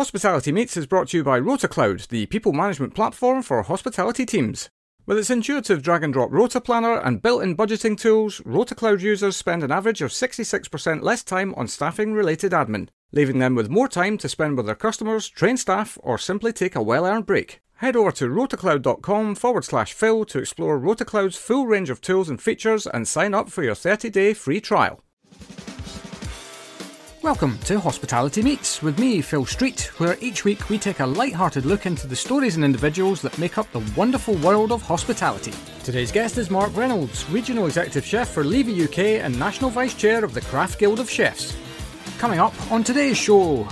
Hospitality Meets is brought to you by RotaCloud, the people management platform for hospitality teams. With its intuitive drag and drop rota planner and built in budgeting tools, RotaCloud users spend an average of 66% less time on staffing related admin, leaving them with more time to spend with their customers, train staff, or simply take a well earned break. Head over to rotacloud.com forward slash Phil to explore RotaCloud's full range of tools and features and sign up for your 30 day free trial. Welcome to Hospitality Meets with me, Phil Street, where each week we take a light-hearted look into the stories and individuals that make up the wonderful world of hospitality. Today's guest is Mark Reynolds, Regional Executive Chef for Levy UK and National Vice Chair of the Craft Guild of Chefs. Coming up on today's show,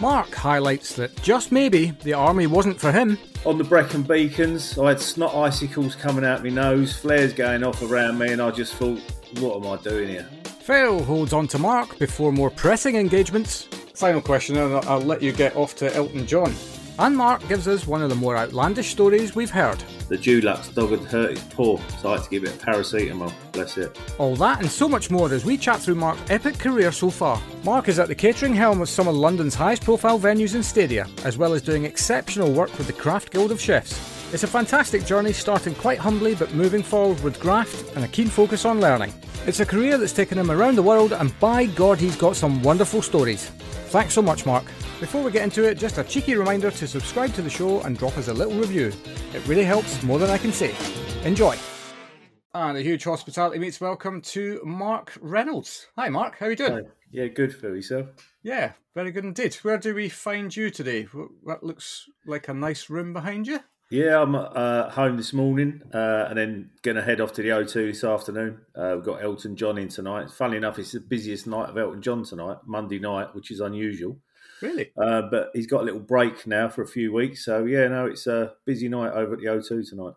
Mark highlights that just maybe the army wasn't for him. On the Brecon Beacons, I had snot icicles coming out my nose, flares going off around me, and I just thought, what am I doing here? Phil holds on to Mark before more pressing engagements. Final question, and I'll- I'll let you get off to Elton John. And Mark gives us one of the more outlandish stories we've heard. The Dulux dog had hurt his paw, so I had to give it a paracetamol. Bless it. All that and so much more as we chat through Mark's epic career so far. Mark is at the catering helm of some of London's highest profile venues and stadia, as well as doing exceptional work with the Craft Guild of Chefs. It's a fantastic journey, starting quite humbly but moving forward with graft and a keen focus on learning. It's a career that's taken him around the world, and by God, he's got some wonderful stories. Thanks so much, Mark. Before we get into it, just a cheeky reminder to subscribe to the show and drop us a little review. It really helps more than I can say. Enjoy. And a huge hospitality meets welcome to Mark Reynolds. Hi, Mark. How are you doing? Yeah, good for yourself. Yeah, very good indeed. Where do we find you today? Wh- That looks like a nice room behind you. Yeah, I'm uh, home this morning uh, and then going to head off to the O2 this afternoon. Uh, we've got Elton John in tonight. Funnily enough, it's the busiest night of Elton John tonight, Monday night, which is unusual. Really? Uh, but he's got a little break now for a few weeks. So, yeah, no, it's a busy night over at the O2 tonight.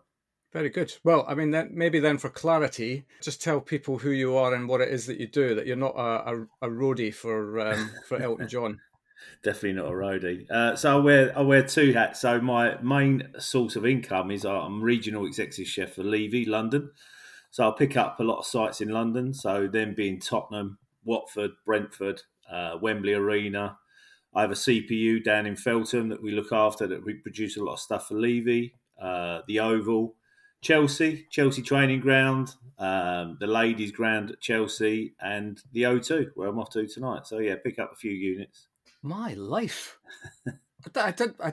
Very good. Well, I mean, then maybe then for clarity, just tell people who you are and what it is that you do. That you're not a, a, a roadie for um, for Elton John. Definitely not a roadie. Uh, so I wear I wear two hats. So my main source of income is uh, I'm regional executive chef for Levy London. So I'll pick up a lot of sites in London. So them being Tottenham, Watford, Brentford, uh, Wembley Arena. I have a CPU down in Feltham that we look after that we produce a lot of stuff for Levy. Uh, the Oval, Chelsea, Chelsea training ground, um, the ladies' ground at Chelsea, and the O2 where I'm off to tonight. So yeah, pick up a few units. My life. I did. I,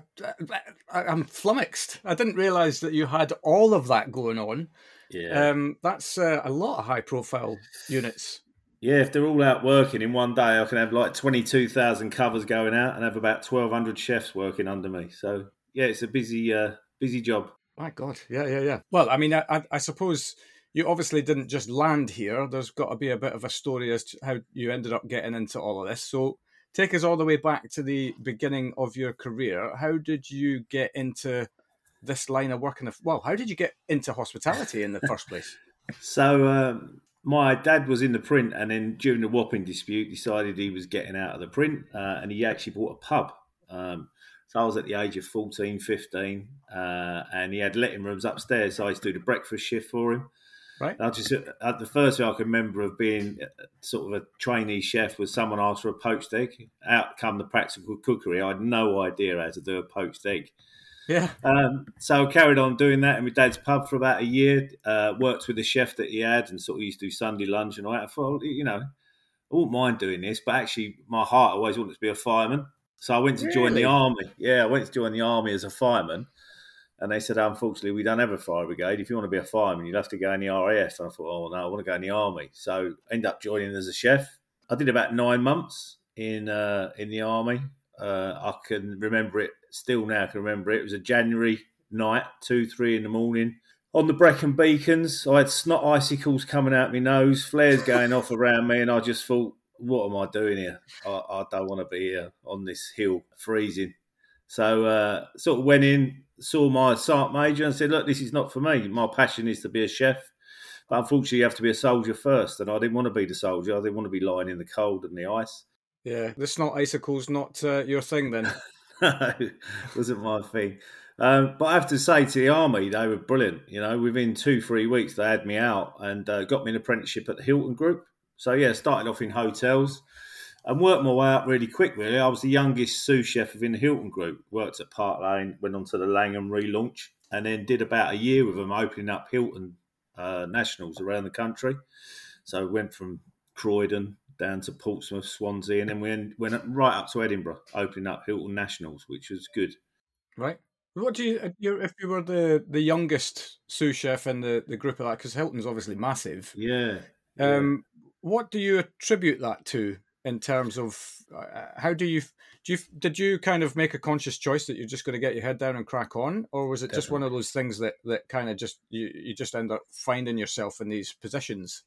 I, I'm flummoxed. I didn't realise that you had all of that going on. Yeah. Um, that's uh, a lot of high-profile units. yeah, if they're all out working in one day, I can have like 22,000 covers going out and have about 1,200 chefs working under me. So, yeah, it's a busy uh, busy job. My God, yeah, yeah, yeah. Well, I mean, I, I, I suppose you obviously didn't just land here. There's got to be a bit of a story as to how you ended up getting into all of this. So, take us all the way back to the beginning of your career. How did you get into this line of work? In the, well, how did you get into hospitality in the first place? So, um, my dad was in the print and then during the Wapping dispute decided he was getting out of the print uh, and he actually bought a pub. Um, so I was at the age of 14, 15 uh, and he had letting rooms upstairs. So I used to do the breakfast shift for him. Right. I just uh, the first thing I can remember of being uh, sort of a trainee chef was someone asked for a poached egg. Out come the practical cookery. I had no idea how to do a poached egg. Yeah. Um, so I carried on doing that in my dad's pub for about a year. Uh, worked with the chef that he had, and sort of used to do Sunday lunch and all that. I thought, you know, I wouldn't mind doing this, but actually, my heart always wanted to be a fireman. So I went to join the army. Yeah, I went to join the army as a fireman. And they said, unfortunately, we don't have a fire brigade. If you want to be a fireman, you'd have to go in the RAF. And I thought, oh, no, I want to go in the army. So I ended up joining as a chef. I did about nine months in uh, in the army. Uh, I can remember it still now. I can remember it. It was a January night, two, three in the morning. On the Brecon Beacons, I had snot icicles coming out my nose, flares going off around me, and I just thought, what am I doing here? I, I don't want to be here on this hill, freezing. So uh, sort of went in, saw my sergeant major, and said, "Look, this is not for me. My passion is to be a chef, but unfortunately, you have to be a soldier first. And I didn't want to be the soldier. I didn't want to be lying in the cold and the ice. Yeah. The snot icicle's not uh, your thing then. no, wasn't my thing. Um, but I have to say, to the army, they were brilliant. You know, within two, three weeks, they had me out and uh, got me an apprenticeship at the Hilton Group. So yeah, started off in hotels. And worked my way up really quick. Really, I was the youngest sous chef within the Hilton Group. Worked at Park Lane, went on to the Langham relaunch, and then did about a year with them, opening up Hilton uh, nationals around the country. So went from Croydon down to Portsmouth, Swansea, and then we went right up to Edinburgh, opening up Hilton nationals, which was good. Right. What do you, if you were the, the youngest sous chef in the, the group of that? Because Hilton's obviously massive. Yeah. Um, what do you attribute that to in terms of uh, how do you do you did you kind of make a conscious choice that you're just going to get your head down and crack on, or was it Definitely. just one of those things that that kind of just you you just end up finding yourself in these positions?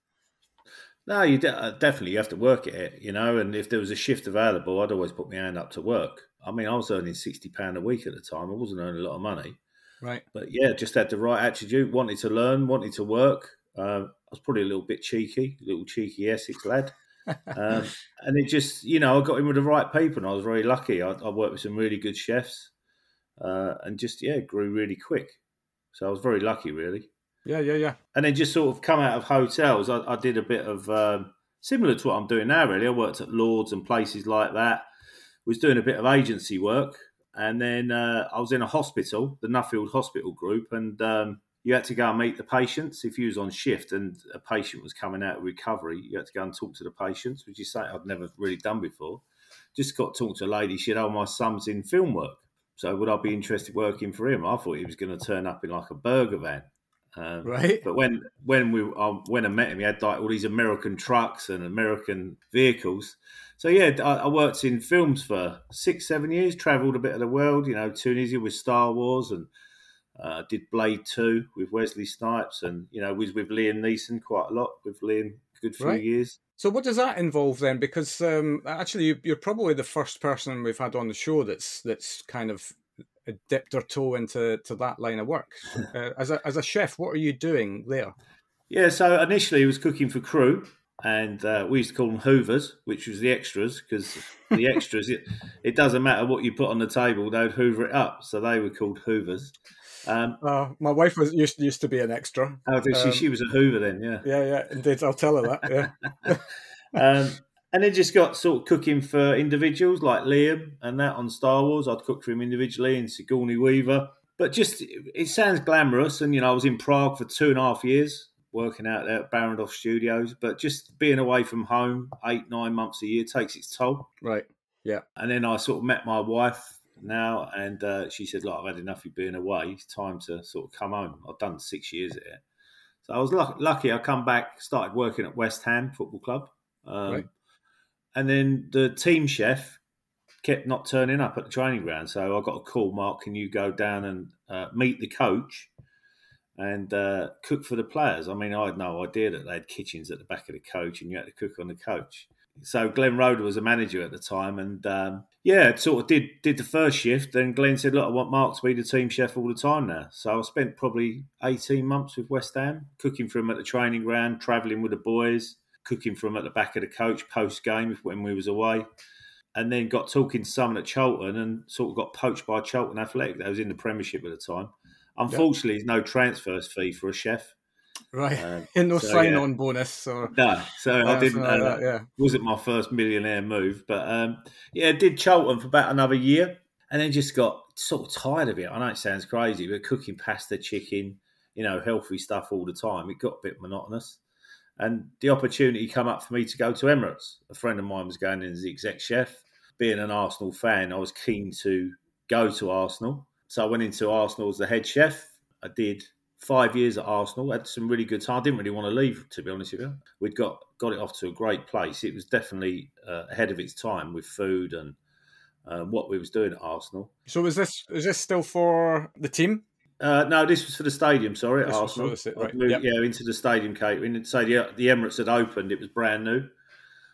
No, you de- uh, definitely you have to work at it, you know. And if there was a shift available, I'd always put my hand up to work. I mean, I was earning sixty pound a week at the time. I wasn't earning a lot of money, right? But yeah, just had the right attitude. Wanted to learn, wanted to work. Uh, I was probably a little bit cheeky, a little cheeky Essex lad um, and it just, you know, I got in with the right people, and I was very lucky. I, I worked with some really good chefs, uh, and just yeah, grew really quick. So I was very lucky, really. Yeah, yeah, yeah. And then just sort of come out of hotels. I, I did a bit of um, similar to what I'm doing now. Really, I worked at Lords and places like that. Was doing a bit of agency work, and then uh, I was in a hospital, the Nuffield Hospital Group, and um, you had to go and meet the patients. If you was on shift and a patient was coming out of recovery, you had to go and talk to the patients, which is something I'd never really done before. Just got to talk to a lady. She said, "Oh, my son's in film work, so would I be interested working for him?" I thought he was going to turn up in like a burger van. Um, right. But when when we when I met him, he had like all these American trucks and American vehicles. So yeah, I, I worked in films for six, seven years. Travelled a bit of the world, you know, Tunisia with Star Wars and uh, did Blade Two with Wesley Snipes, and you know was with Liam Neeson quite a lot with Liam, good few right. years. So what does that involve then? Because um, actually, you're probably the first person we've had on the show that's that's kind of dipped their toe into to that line of work. Uh, as a as a chef, what are you doing there? Yeah, so initially he was cooking for crew, and uh, we used to call them hoovers, which was the extras, because the extras, it, it doesn't matter what you put on the table, they'd hoover it up. So they were called hoovers. Um, uh, my wife was used used to be an extra. Oh, she? Um, she was a Hoover then, yeah. Yeah, yeah, indeed. I'll tell her that. Yeah. um, and then just got sort of cooking for individuals like Liam and that on Star Wars. I'd cook for him individually and Sigourney Weaver. But just it sounds glamorous, and you know I was in Prague for two and a half years working out there at Barrandov Studios. But just being away from home eight nine months a year takes its toll. Right. Yeah. And then I sort of met my wife now, and uh, she said, "Look, I've had enough of being away. It's time to sort of come home." I've done six years here, so I was lucky. lucky I come back, started working at West Ham Football Club, um, right. and then the team chef kept not turning up at the training ground. So I got a call, Mark, can you go down and uh, meet the coach and uh, cook for the players? I mean, I had no idea that they had kitchens at the back of the coach and you had to cook on the coach so Glenn Roeder was a manager at the time, and um, yeah, sort of did did the first shift. Then Glenn said, "Look, I want Mark to be the team chef all the time now." So I spent probably eighteen months with West Ham, cooking for him at the training ground, travelling with the boys, cooking for him at the back of the coach post game when we was away, and then got talking to someone at Charlton and sort of got poached by Charlton Athletic. That was in the Premiership at the time. Unfortunately, yep. no transfer fee for a chef. Right, um, no so, sign-on yeah. bonus or no. So I didn't. Uh, that, yeah, wasn't my first millionaire move, but um, yeah, did Charlton for about another year, and then just got sort of tired of it. I know it sounds crazy, but cooking pasta, chicken, you know, healthy stuff all the time, it got a bit monotonous. And the opportunity come up for me to go to Emirates. A friend of mine was going in as the exec chef. Being an Arsenal fan, I was keen to go to Arsenal, so I went into Arsenal as the head chef. I did five years at Arsenal. Had some really good time. I didn't really want to leave, to be honest with you. We'd got got it off to a great place. It was definitely uh, ahead of its time with food and uh, what we was doing at Arsenal. So is this is this still for the team? Uh, no, this was for the stadium. Sorry, this Arsenal. It, right. moved, yep. Yeah, into the stadium catering. So the, the Emirates had opened. It was brand new,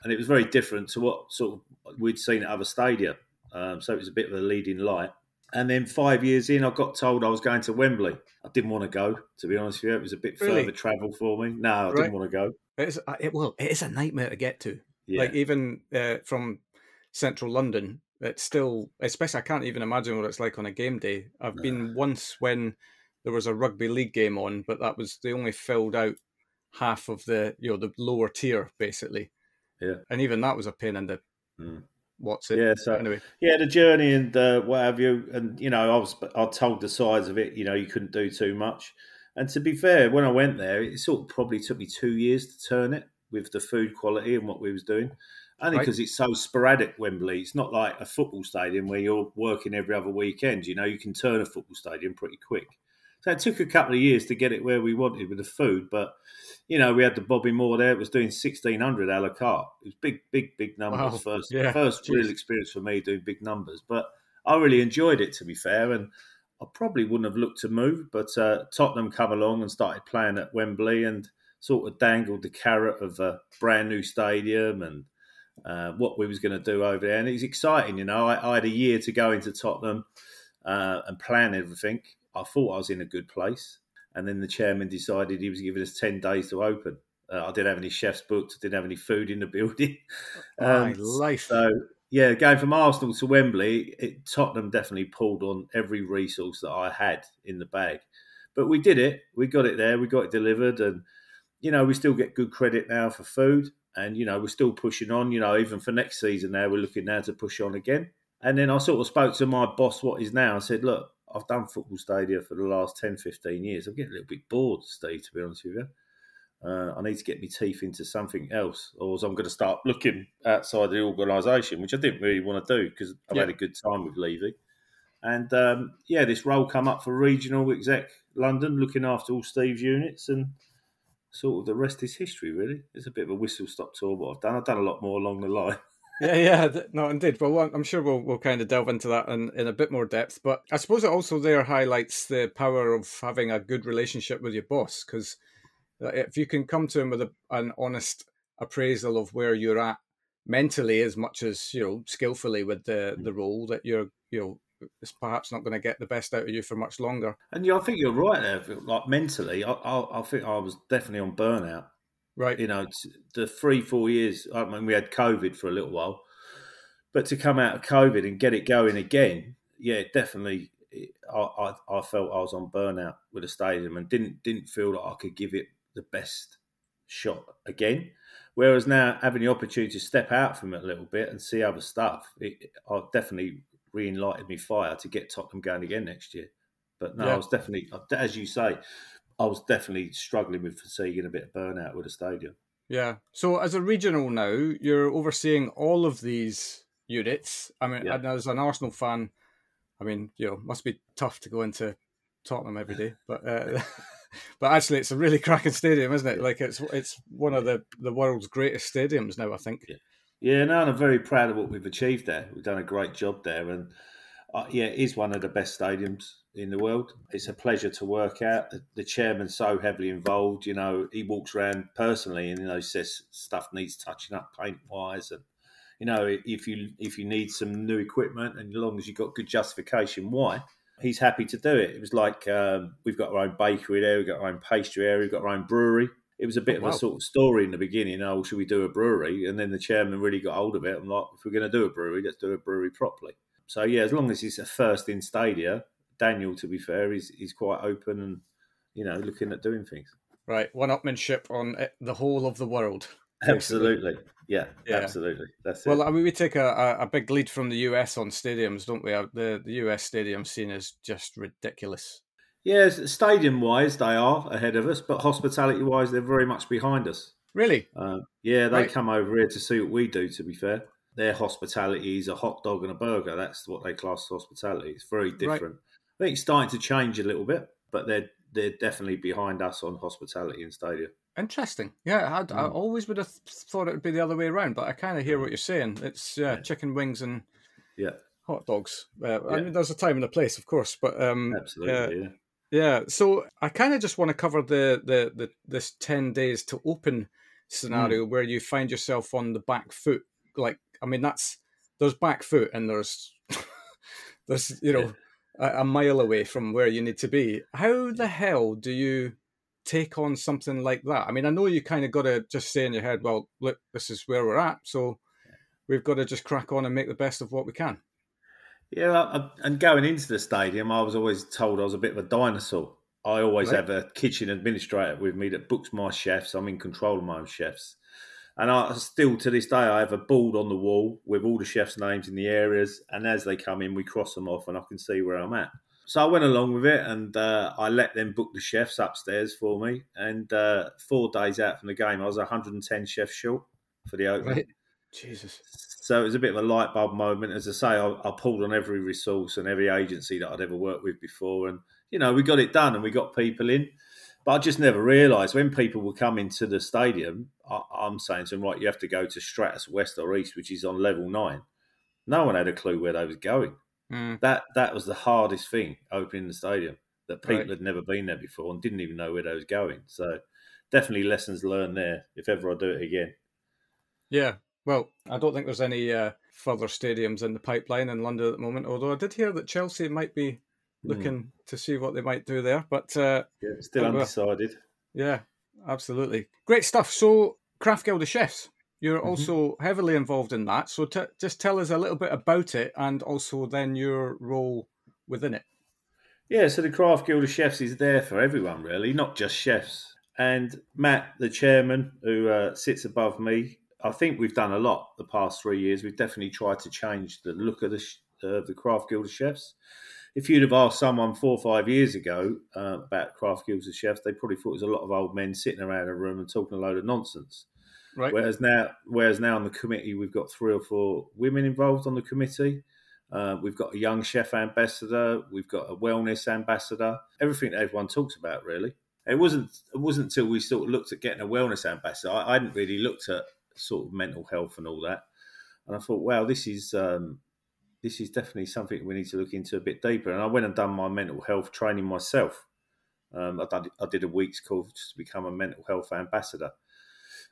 and it was very different to what sort of we'd seen at other stadia. Um, so it was a bit of a leading light. And then five years in, I got told I was going to Wembley. I didn't want to go, to be honest with you. It was a bit really? further travel for me. No, I right. didn't want to go. It's uh, it, well, it is a nightmare to get to. Yeah. Like even uh, from central London, it's still, especially I can't even imagine what it's like on a game day. I've no. been once when there was a rugby league game on, but that was they only filled out half of the you know the lower tier basically. Yeah, and even that was a pain in the Mm. What's it? Yeah, so anyway, yeah, the journey and uh, what have you, and you know, I was I told the size of it. You know, you couldn't do too much. And to be fair, when I went there, it sort of probably took me two years to turn it with the food quality and what we was doing. Only Right. because it's so sporadic, Wembley. It's not like a football stadium where you're working every other weekend. You know, you can turn a football stadium pretty quick. So it took a couple of years to get it where we wanted with the food. But, you know, we had the Bobby Moore there. It was doing 1,600 a la carte. It was big, big, big numbers. Wow. First, Yeah. first real experience for me doing big numbers. But I really enjoyed it, to be fair. And I probably wouldn't have looked to move, but uh, Tottenham come along and started playing at Wembley and sort of dangled the carrot of a brand new stadium and uh, what we was going to do over there. And it was exciting, you know. I, I had a year to go into Tottenham uh, and plan everything. I thought I was in a good place, and then the chairman decided he was giving us ten days to open. Uh, I didn't have any chefs booked. I didn't have any food in the building. my Um, life. so yeah, going from Arsenal to Wembley, it, Tottenham definitely pulled on every resource that I had in the bag. But we did it. We got it there. We got it delivered, and you know we still get good credit now for food, and you know we're still pushing on. You know even for next season now we're looking now to push on again. And then I sort of spoke to my boss, what is now, and said, look, I've done football stadia for the last 10, 15 years. I'm getting a little bit bored, Steve, to be honest with you. Uh, I need to get my teeth into something else, or else I'm going to start looking outside the organisation, which I didn't really want to do because I've Yeah. had a good time with Levy. And um, yeah, this role come up for regional exec London, looking after all Steve's units, and sort of the rest is history. Really, it's a bit of a whistle stop tour what I've done. I've done a lot more along the line. Yeah, yeah, no, indeed. Well, I'm sure we'll we'll kind of delve into that in, in a bit more depth. But I suppose it also there highlights the power of having a good relationship with your boss because if you can come to him with a, an honest appraisal of where you're at mentally, as much as you know skillfully with the hmm. the role, that you're you know it's perhaps not going to get the best out of you for much longer. And yeah, I think you're right there. Like mentally, I, I, I think I was definitely on burnout. Right. you know, the three, four years, I mean, we had COVID for a little while, but to come out of COVID and get it going again, yeah, definitely, I, I, I felt I was on burnout with the stadium and didn't didn't feel that I could give it the best shot again. Whereas now, having the opportunity to step out from it a little bit and see other stuff, it, I definitely re-enlightened me fire to get Tottenham going again next year. But no, Yeah. I was definitely, uh, as you say, I was definitely struggling with fatigue and a bit of burnout with the stadium. Yeah. So as a regional now, you're overseeing all of these units. I mean, Yeah. and as an Arsenal fan, I mean, you know, must be tough to go into Tottenham every day, but uh, but actually, it's a really cracking stadium, isn't it? Like it's it's one of the the world's greatest stadiums now. I think. Yeah, no, and I'm very proud of what we've achieved there. We've done a great job there, and uh, yeah, it is one of the best stadiums in the world. It's a pleasure to work at. The, chairman's so heavily involved. You know, he walks around personally and you know says stuff needs touching up paint wise, and you know if you if you need some new equipment, and as long as you've got good justification why. He's happy to do it. It was like um, we've got our own bakery there, we've got our own pastry area, we've got our own brewery. It was a bit Oh, of wow. a sort of story in the beginning. Oh, should we do a brewery? And then the chairman really got hold of it. I'm like, if we're going to do a brewery, let's do a brewery properly. So yeah, as long as it's a first in Stadia, Daniel, to be fair, is is quite open and you know looking at doing things. Right, one upmanship on the whole of the world. Absolutely, yeah, Yeah. absolutely. That's Well. I mean, we take a, a, big lead from the US on stadiums, don't we? Uh, The the US stadium scene is just ridiculous. Yeah, stadium wise, they are ahead of us, but hospitality wise, they're very much behind us. Really? Uh, yeah, they Right. come over here to see what we do. To be fair, their hospitality is a hot dog and a burger. That's what they class as hospitality. It's very different. I think it's starting to change a little bit, but they're they're definitely behind us on hospitality in stadium. Interesting. Yeah, I'd, I Mm. always would have thought it would be the other way around, but I kind of hear what you're saying. It's uh, Yeah. chicken wings and Yeah, hot dogs. Uh, I mean, there's a time and a place, of course, but um, absolutely. yeah. yeah. So I kind of just want to cover the, the the this ten days to open scenario Hmm. where you find yourself on the back foot. Like, I mean, that's there's back foot and there's there's you know a, a mile away from where you need to be. How the hell do you take on something like that? I mean, I know you kind of got to just say in your head, well, look, this is where we're at, so we've got to just crack on and make the best of what we can. Yeah, and going into the stadium, I was always told I was a bit of a dinosaur. I always Right. have a kitchen administrator with me that books my chefs. I'm in control of my own chefs. And I still to this day I have a board on the wall with all the chefs' names in the areas, and as they come in, we cross them off, and I can see where I'm at. So I went along with it, and uh, I let them book the chefs upstairs for me. And uh, four days out from the game, I was 110 chefs short for the opening. Right. Jesus. So it was a bit of a light bulb moment. As I say, I, I, pulled on every resource and every agency that I'd ever worked with before, and you know we got it done and we got people in. But I just never realised when people were coming to the stadium, I, am saying to them, right, you have to go to Stratus West or East, which is on level nine. No one had a clue where they was going. Mm. That that was the hardest thing opening the stadium. That people right. had never been there before and didn't even know where they was going. So definitely lessons learned there. If ever I do it again. Yeah, well, I don't think there's any uh, further stadiums in the pipeline in London at the moment. Although I did hear that Chelsea might be. Looking mm. to see what they might do there. But uh, yeah, still undecided. Yeah, absolutely. Great stuff. So, Craft Guild of Chefs, you're mm-hmm. also heavily involved in that. So, t- just tell us a little bit about it and also then your role within it. Yeah, so the Craft Guild of Chefs is there for everyone, really, not just chefs. And Matt, the chairman, who uh, sits above me, I think we've done a lot the past three years. We've definitely tried to change the look of the uh, the craft guild of chefs. If you'd have asked someone four or five years ago uh, about craft guilds of chefs, they probably thought it was a lot of old men sitting around a room and talking a load of nonsense. Right. Whereas now, whereas now on the committee, we've got three or four women involved on the committee. Uh, we've got a young chef ambassador. We've got a wellness ambassador. Everything everyone talks about, really. It wasn't. It wasn't until we sort of looked at getting a wellness ambassador. I, I hadn't really looked at sort of mental health and all that. And I thought, wow, this is um, this is definitely something we need to look into a bit deeper. And I went and done my mental health training myself. Um, I, did, I did a week's course to become a mental health ambassador.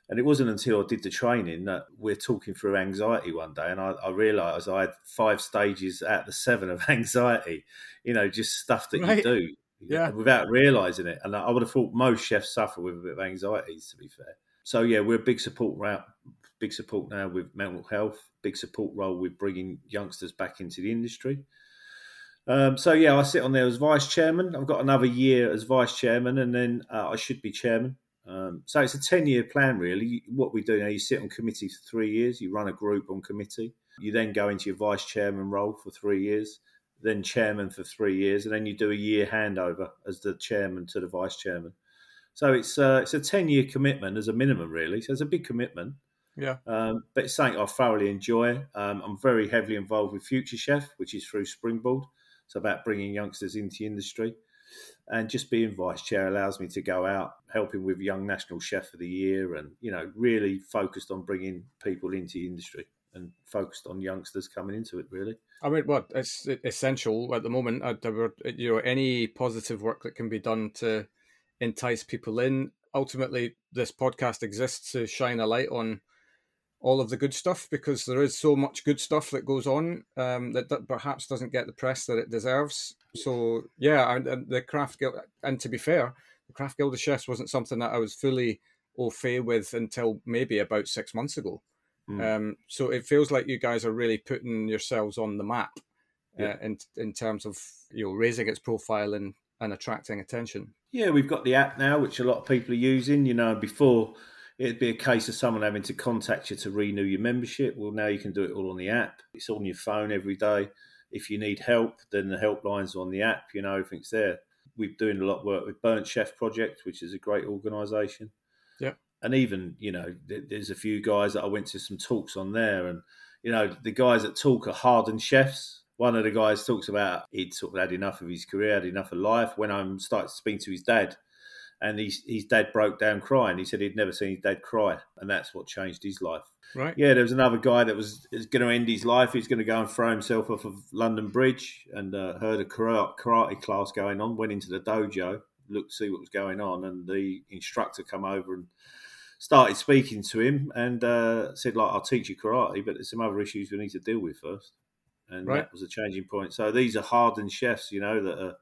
And it wasn't until I did the training that we're talking through anxiety one day, and I, I realised I had five stages out of the seven of anxiety. You know, just stuff that right. you do, yeah, without realising it. And I would have thought most chefs suffer with a bit of anxiety. To be fair, so yeah, we're a big support route, big support now with mental health, big support role with bringing youngsters back into the industry. Um, so yeah, I sit on there as vice chairman. I've got another year as vice chairman, and then uh, I should be chairman. Um, so it's a ten-year plan, really. What we do now, you sit on committee for three years. You run a group on committee. You then go into your vice chairman role for three years, then chairman for three years, and then you do a year handover as the chairman to the vice chairman. So it's uh, it's a ten year commitment as a minimum, really. So it's a big commitment. Yeah. Um, but it's something I thoroughly enjoy. Um, I'm very heavily involved with Future Chef, which is through Springboard. It's about bringing youngsters into the industry. And just being vice chair allows me to go out helping with Young National Chef of the Year and, you know, really focused on bringing people into the industry and focused on youngsters coming into it, really. I mean, what it's essential at the moment. Uh, you know, any positive work that can be done to entice people in. Ultimately, this podcast exists to shine a light on all of the good stuff because there is so much good stuff that goes on um, that, that, perhaps doesn't get the press that it deserves. So yeah, and, and, the craft guild, and to be fair, the craft guild of chefs wasn't something that I was fully au fait with until maybe about six months ago. Mm. Um, so it feels like you guys are really putting yourselves on the map uh, yeah. uh, in in terms of you know raising its profile and and attracting attention. Yeah, we've got the app now, which a lot of people are using. You know, before it'd be a case of someone having to contact you to renew your membership. Well, now you can do it all on the app. It's on your phone every day. If you need help, then the helpline's on the app. You know, everything's there. We're doing a lot of work with Burnt Chef Project, which is a great organisation. Yeah. And even, you know, there's a few guys that I went to some talks on there. And, you know, the guys that talk are hardened chefs one of the guys talks about he'd sort of had enough of his career, had enough of life. When I started speaking to his dad, and his, his dad broke down crying. He said he'd never seen his dad cry, and that's what changed his life. Right. Yeah, there was another guy that was, was going to end his life. He's going to go and throw himself off of London Bridge, and uh, heard a karate class going on. Went into the dojo, looked to see what was going on, and the instructor come over and started speaking to him and uh, said, "Like, I'll teach you karate, but there's some other issues we need to deal with first and right. that was a changing point. So these are hardened chefs, you know, that are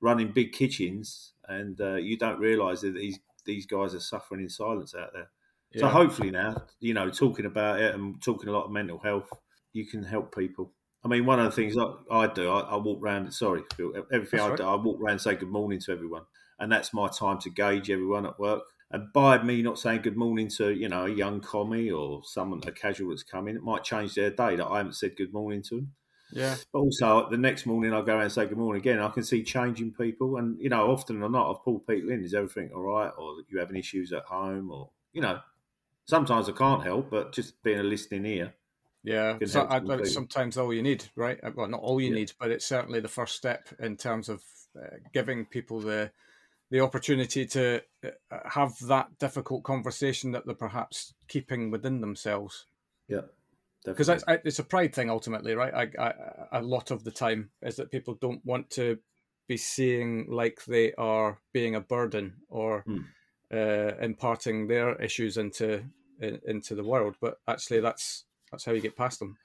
running big kitchens, and uh, you don't realise that these these guys are suffering in silence out there. Yeah. So hopefully now, you know, talking about it and talking a lot of mental health, you can help people. I mean, one of the things I, I do, I, I, walk around. Sorry, Phil, everything that's I right. do, I walk around and say good morning to everyone, and that's my time to gauge everyone at work. And by me not saying good morning to you know a young commie or someone a casual that's coming, it might change their day that I haven't said good morning to them. Yeah. But also the next morning I go out and say good morning again. I can see changing people, and you know often or not I've pulled people in. Is everything all right, or you having issues at home, or you know sometimes I can't help, but just being a listening ear. Yeah, so I, it's sometimes all you need, right? Well, not all you yeah. need, but it's certainly the first step in terms of uh, giving people the the opportunity to uh, have that difficult conversation that they're perhaps keeping within themselves. Yeah, because it's a pride thing ultimately, right? I, I, a lot of the time is that people don't want to be seeing like they are being a burden or mm. uh, imparting their issues into in, into the world, but actually that's that's how you get past them.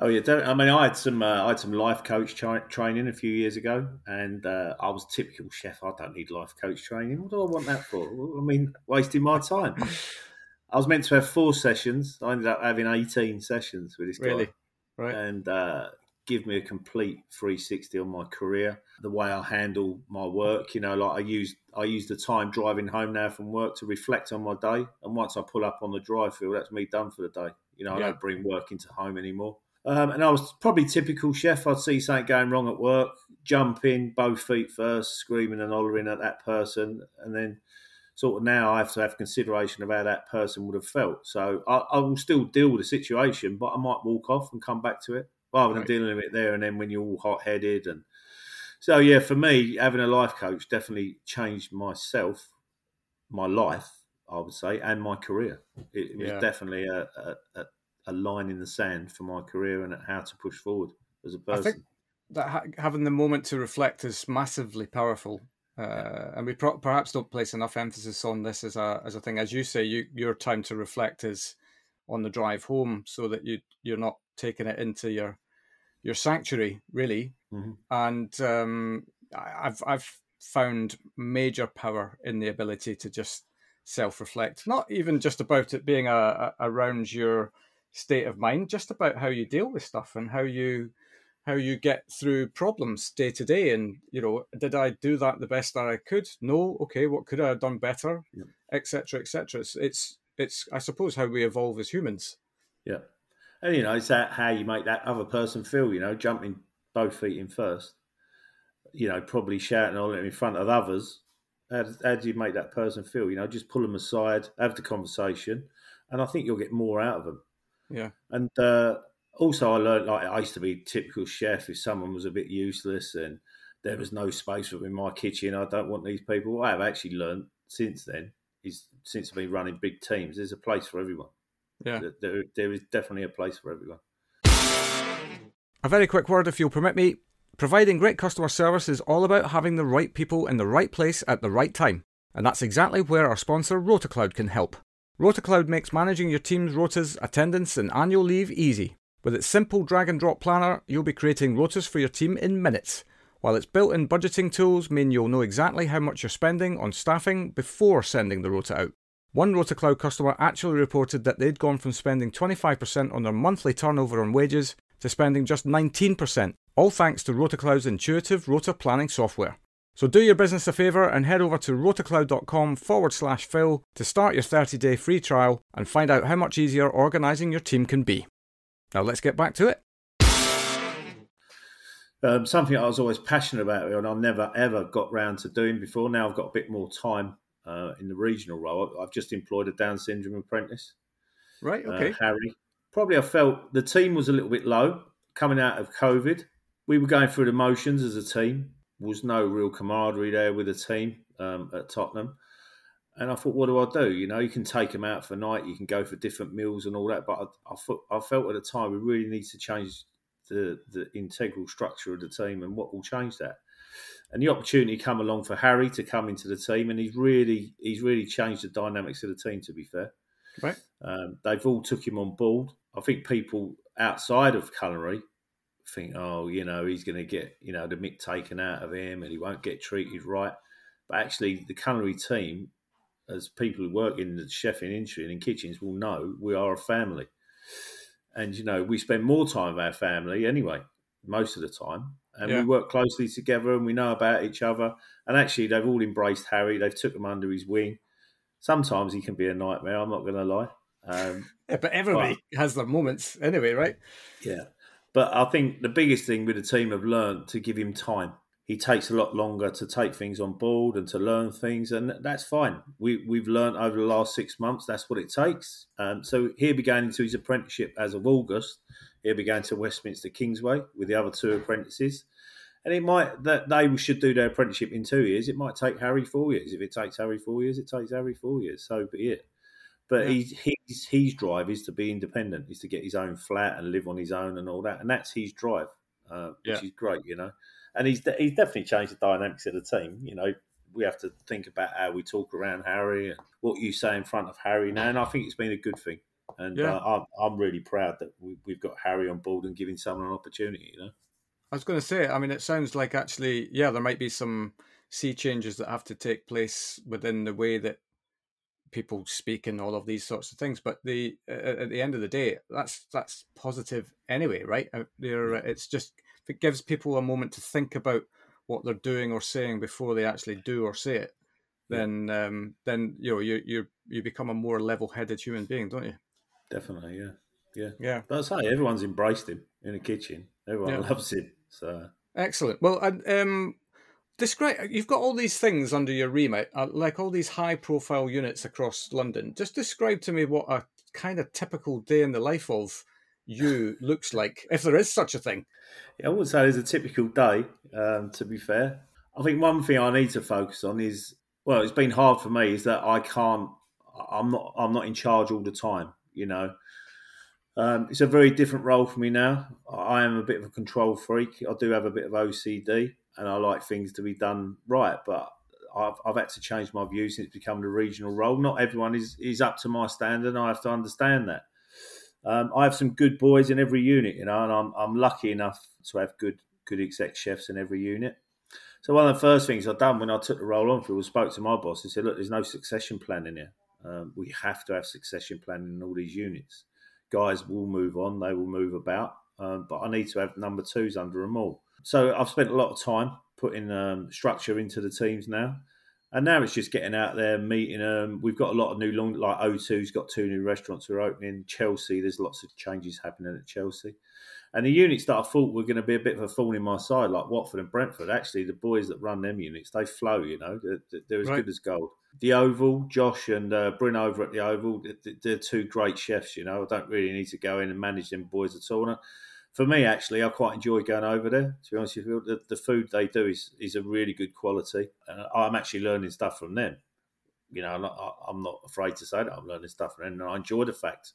Oh yeah, I mean, I had some uh, I had some life coach tra- training a few years ago, and uh, I was typical chef. I don't need life coach training. What do I want that for? I mean, wasting my time. I was meant to have four sessions. I ended up having eighteen sessions with this guy. Right? And uh, give me a complete 360 on my career, the way I handle my work. You know, like I use I use the time driving home now from work to reflect on my day, and once I pull up on the drive field, that's me done for the day. You know, I yeah. don't bring work into home anymore. Um, and I was probably typical chef. I'd see something going wrong at work, jump in, both feet first, screaming and hollering at that person, and then sort of now I have to have consideration of how that person would have felt. So I, I will still deal with the situation, but I might walk off and come back to it rather than right. dealing with it there and then when you're all hot headed and so yeah, for me, having a life coach definitely changed myself, my life, I would say, and my career. It, it was definitely a, a, a line in the sand for my career and how to push forward as a person. I think that ha- having the moment to reflect is massively powerful. Uh, and we pro- perhaps don't place enough emphasis on this as a as a thing. As you say, you, your time to reflect is on the drive home, so that you you're not taking it into your your sanctuary, really. Mm-hmm. And um, I've I've found major power in the ability to just self reflect, not even just about it being a, a, around your state of mind, just about how you deal with stuff and how you how you get through problems day to day. And you know, did I do that the best that I could? No. Okay, what could I have done better? Etc. Etc. It's, it's it's I suppose how we evolve as humans. Yeah, and you know, it's that how you make that other person feel. You know, jumping both feet in first. You know, probably shouting all in front of others. How, how do you make that person feel? You know, just pull them aside, have the conversation, and I think you'll get more out of them. Yeah. And uh, also, I learned like I used to be a typical chef. If someone was a bit useless and there was no space for them in my kitchen, I don't want these people. What I have actually learned since then is since I've been running big teams, there's a place for everyone. Yeah. There, there is definitely a place for everyone. A very quick word, if you'll permit me. Providing great customer service is all about having the right people in the right place at the right time. And that's exactly where our sponsor RotaCloud can help. RotaCloud makes managing your team's rotas, attendance, and annual leave easy. With its simple drag and drop planner, you'll be creating rotas for your team in minutes, while its built in budgeting tools mean you'll know exactly how much you're spending on staffing before sending the rota out. One RotaCloud customer actually reported that they'd gone from spending 25% on their monthly turnover on wages to spending just 19%, all thanks to RotaCloud's intuitive rota planning software. So do your business a favour and head over to rotacloud.com forward slash Phil to start your 30 day free trial and find out how much easier organising your team can be. Now let's get back to it. Um, something I was always passionate about and I never ever got round to doing before. Now I've got a bit more time uh, in the regional role. I've just employed a Down syndrome apprentice. Right, uh, okay. Uh, Harry. Probably I felt the team was a little bit low coming out of COVID. We were going through the motions as a team was no real camaraderie there with the team um, at Tottenham. And I thought, what do I do? You know, you can take them out for night, you can go for different meals and all that. But I, I, thought, I felt at the time we really need to change the, the integral structure of the team and what will change that. And the opportunity come along for Harry to come into the team, and he's really he's really changed the dynamics of the team. To be fair, right? Um, they've all took him on board. I think people outside of culinary think, oh, you know, he's going to get, you know, the mick taken out of him and he won't get treated right. But actually, the culinary team, as people who work in the chefing industry and in kitchens will know, we are a family. And, you know, we spend more time with our family anyway, most of the time. And yeah. we work closely together and we know about each other. And actually, they've all embraced Harry. They've took him under his wing. Sometimes he can be a nightmare. I'm not going to lie. Um, yeah, but everybody but, has their moments anyway, right? Yeah, but I think the biggest thing with the team have learned to give him time. He takes a lot longer to take things on board and to learn things, and that's fine. We we've learned over the last six months that's what it takes. Um, so he'll be going into his apprenticeship as of August. He'll be going to Westminster Kingsway with the other two apprentices and it might that they should do their apprenticeship in two years. It might take Harry four years. If it takes Harry four years, it takes Harry four years. So be it. But yeah. his his drive is to be independent, is to get his own flat and live on his own and all that, and that's his drive, uh, which yeah. is great, you know. And he's he's definitely changed the dynamics of the team. You know, we have to think about how we talk around Harry and what you say in front of Harry now, and I think it's been a good thing. And yeah. uh, I'm, I'm really proud that we, have got Harry on board and giving someone an opportunity. You know. I was going to say, I mean, it sounds like actually, yeah, there might be some sea changes that have to take place within the way that people speak and all of these sorts of things. But the at the end of the day, that's that's positive anyway, right? There, it's just it gives people a moment to think about what they're doing or saying before they actually do or say it. Then, um, then you know, you you you become a more level-headed human being, don't you? Definitely, yeah, yeah, yeah. But I say everyone's embraced him in the kitchen. Everyone yeah. loves him. So excellent. Well, um, describe. You've got all these things under your remit, uh, like all these high-profile units across London. Just describe to me what a kind of typical day in the life of you looks like, if there is such a thing. Yeah, I would say there's a typical day. Um, to be fair, I think one thing I need to focus on is well, it's been hard for me is that I can't. I'm not. I'm not in charge all the time. You know, um, it's a very different role for me now. I am a bit of a control freak. I do have a bit of OCD, and I like things to be done right. But I've, I've had to change my view since becoming a regional role. Not everyone is, is up to my standard, and I have to understand that. Um, I have some good boys in every unit, you know, and I'm, I'm lucky enough to have good good exec chefs in every unit. So one of the first things I've done when I took the role on for was spoke to my boss and said, look, there's no succession plan in here. Um, we have to have succession planning in all these units guys will move on, they will move about, um, but I need to have number twos under them all. So I've spent a lot of time putting um, structure into the teams now. And now it's just getting out there, meeting them. We've got a lot of new long, like O2's got two new restaurants who are opening. Chelsea, there's lots of changes happening at Chelsea. And the units that I thought were going to be a bit of a thorn in my side, like Watford and Brentford, actually, the boys that run them units, they flow, you know, they're, they're as right. good as gold. The Oval, Josh and uh, Bryn over at the Oval, they're two great chefs, you know. I don't really need to go in and manage them boys at all. For me, actually, I quite enjoy going over there. To be honest with you, the, the food they do is, is a really good quality. And I'm actually learning stuff from them. You know, I'm not, I'm not afraid to say that I'm learning stuff from them. And I enjoy the fact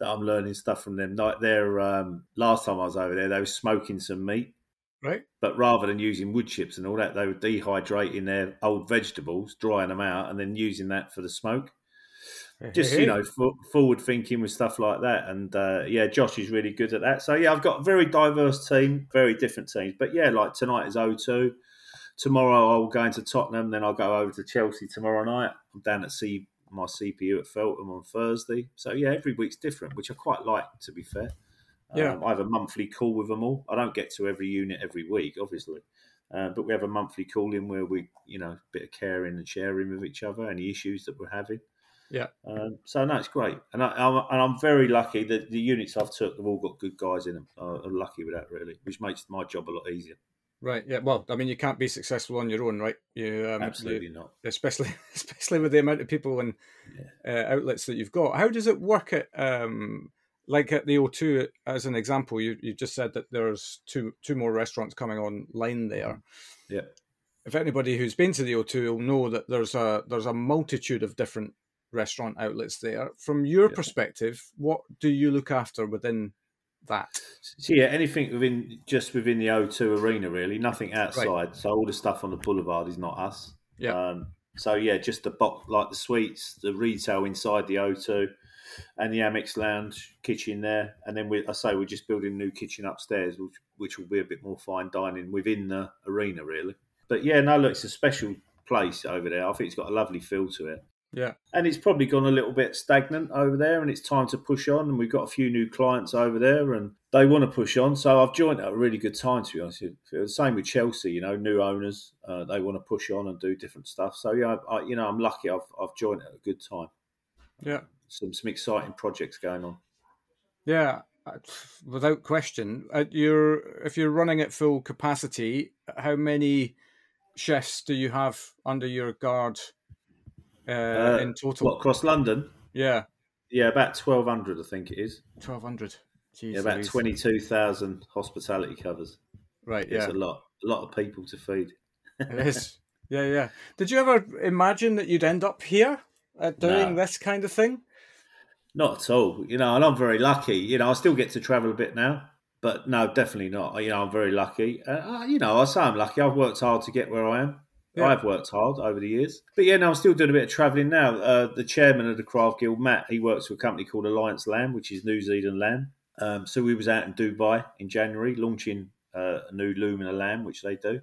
that I'm learning stuff from them. Like their um, last time I was over there, they were smoking some meat, right? But rather than using wood chips and all that, they were dehydrating their old vegetables, drying them out, and then using that for the smoke. Just you know, forward thinking with stuff like that, and uh, yeah, Josh is really good at that. So yeah, I've got a very diverse team, very different teams. But yeah, like tonight is O2. Tomorrow I'll go into Tottenham, then I'll go over to Chelsea tomorrow night. I'm down at Sea my CPU at Feltham on Thursday. So yeah, every week's different, which I quite like. To be fair, yeah, um, I have a monthly call with them all. I don't get to every unit every week, obviously, uh, but we have a monthly call in where we, you know, a bit of caring and sharing with each other any issues that we're having. Yeah. Um, so no, it's great, and I, am and I'm very lucky that the units I've took have all got good guys in them. I'm lucky with that, really, which makes my job a lot easier. Right. Yeah. Well, I mean, you can't be successful on your own, right? You um, absolutely you, not. Especially, especially with the amount of people and yeah. uh, outlets that you've got. How does it work at, um, like at the O2 as an example? You you just said that there's two two more restaurants coming online there. Yeah. If anybody who's been to the O2 will know that there's a there's a multitude of different restaurant outlets there. From your yeah. perspective, what do you look after within that. So yeah, anything within just within the O2 arena, really, nothing outside. Right. So all the stuff on the boulevard is not us. Yeah. Um, so yeah, just the box, like the suites, the retail inside the O2, and the Amex Lounge kitchen there, and then we, I say we're just building a new kitchen upstairs, which which will be a bit more fine dining within the arena, really. But yeah, no, look, it's a special place over there. I think it's got a lovely feel to it. Yeah. And it's probably gone a little bit stagnant over there, and it's time to push on. And we've got a few new clients over there, and they want to push on. So I've joined at a really good time, to be honest. The same with Chelsea, you know, new owners, uh, they want to push on and do different stuff. So yeah, I, you know, I'm lucky. I've I've joined at a good time. Yeah. Some some exciting projects going on. Yeah, without question. At your if you're running at full capacity, how many chefs do you have under your guard uh, uh, in total? What, across London? Yeah, yeah, about twelve hundred, I think it is. Twelve hundred. Yeah, about twenty two thousand hospitality covers. Right. Yeah, a lot, a lot of people to feed. it is. Yeah, yeah. Did you ever imagine that you'd end up here uh, doing no. this kind of thing? Not at all. You know, and I'm very lucky. You know, I still get to travel a bit now, but no, definitely not. You know, I'm very lucky. Uh, you know, I say I'm lucky. I've worked hard to get where I am. Yeah. I've worked hard over the years. But yeah, no, I'm still doing a bit of travelling now. Uh, the chairman of the Craft Guild, Matt, he works for a company called Alliance Lamb, which is New Zealand lamb. Um, so we was out in Dubai in January launching uh, a new Lumina lamb, which they do.